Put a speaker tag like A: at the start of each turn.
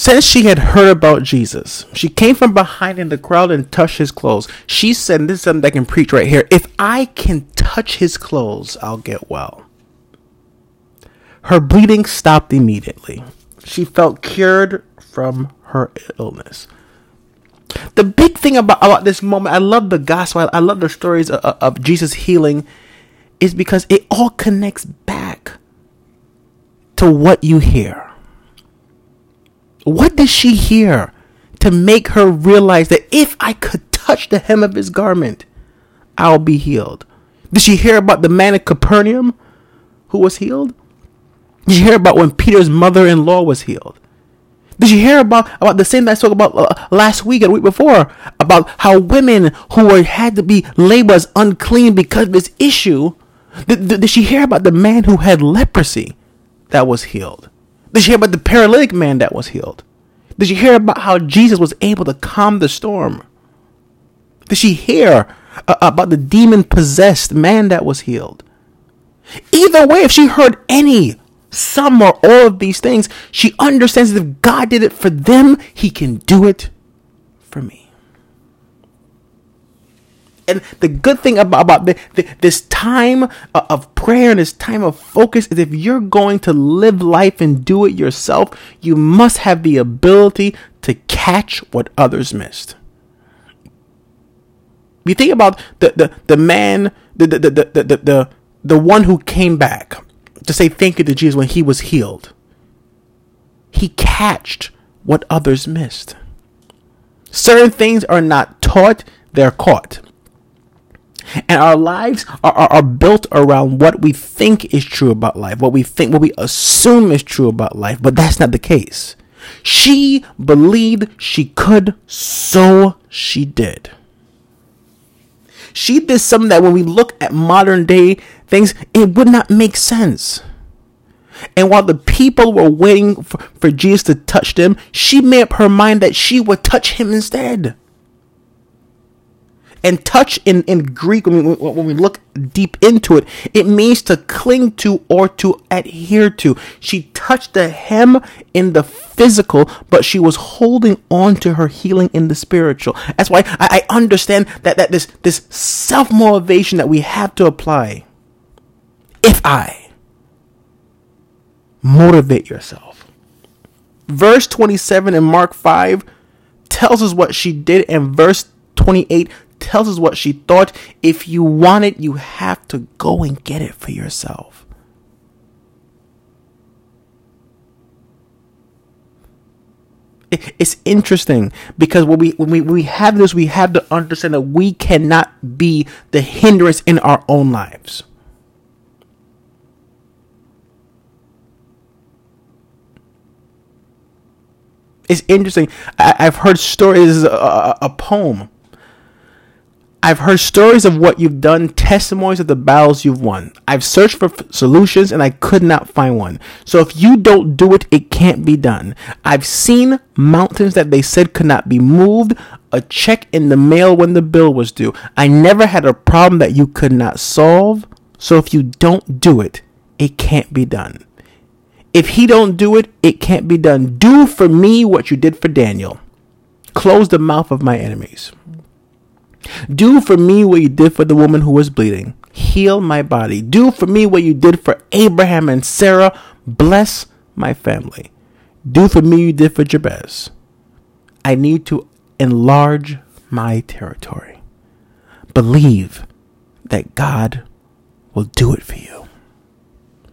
A: Since she had heard about Jesus, she came from behind in the crowd and touched his clothes. She said, This is something that can preach right here. If I can touch his clothes, I'll get well. Her bleeding stopped immediately. She felt cured from her illness. The big thing about, about this moment, I love the gospel, I love the stories of, of Jesus healing, is because it all connects back to what you hear. What did she hear to make her realize that if I could touch the hem of his garment, I'll be healed? Did she hear about the man at Capernaum who was healed? Did she hear about when Peter's mother-in-law was healed? Did you hear about about the same that I spoke about uh, last week and week before about how women who were had to be labeled as unclean because of this issue? Did, did, did she hear about the man who had leprosy that was healed? Did she hear about the paralytic man that was healed? Did she hear about how Jesus was able to calm the storm? Did she hear uh, about the demon possessed man that was healed? Either way, if she heard any some or all of these things, she understands that if God did it for them, He can do it for me. And the good thing about, about the, the, this time uh, of prayer and this time of focus is if you're going to live life and do it yourself, you must have the ability to catch what others missed. You think about the, the, the man, the, the, the, the, the, the, the one who came back to say thank you to Jesus when he was healed. He catched what others missed. Certain things are not taught, they're caught. And our lives are, are, are, built around what we think is true about life, what we think, what we assume is true about life, but that's not the case. She believed she could, so she did. She did something that when we look at modern day things, it would not make sense. And while the people were waiting for, for Jesus to touch them, she made up her mind that she would touch him instead. And touch in, in Greek, when we, when we look deep into it, it means to cling to or to adhere to. She touched the hem in the physical, but she was holding on to her healing in the spiritual. That's why I, I understand that, that this, this self motivation that we have to apply. If I motivate yourself. Verse 27 in Mark 5 tells us what she did, and verse 28 tells us what she thought. If you want it, you have to go and get it for yourself. It's interesting because when we when we, when we have this, we have to understand that we cannot be the hindrance in our own lives. It's interesting. I, have heard stories, uh, a, a poem I've heard stories of what you've done, testimonies of the battles you've won. I've searched for f- solutions and I could not find one. So if you don't do it, it can't be done. I've seen mountains that they said could not be moved, a check in the mail when the bill was due. I never had a problem that you could not solve. So if you don't do it, it can't be done. If he don't do it, it can't be done. Do for me what you did for Daniel. Close the mouth of my enemies. Do for me what you did for the woman who was bleeding. Heal my body. Do for me what you did for Abraham and Sarah. Bless my family. Do for me what you did for Jabez. I need to enlarge my territory. Believe that God will do it for you.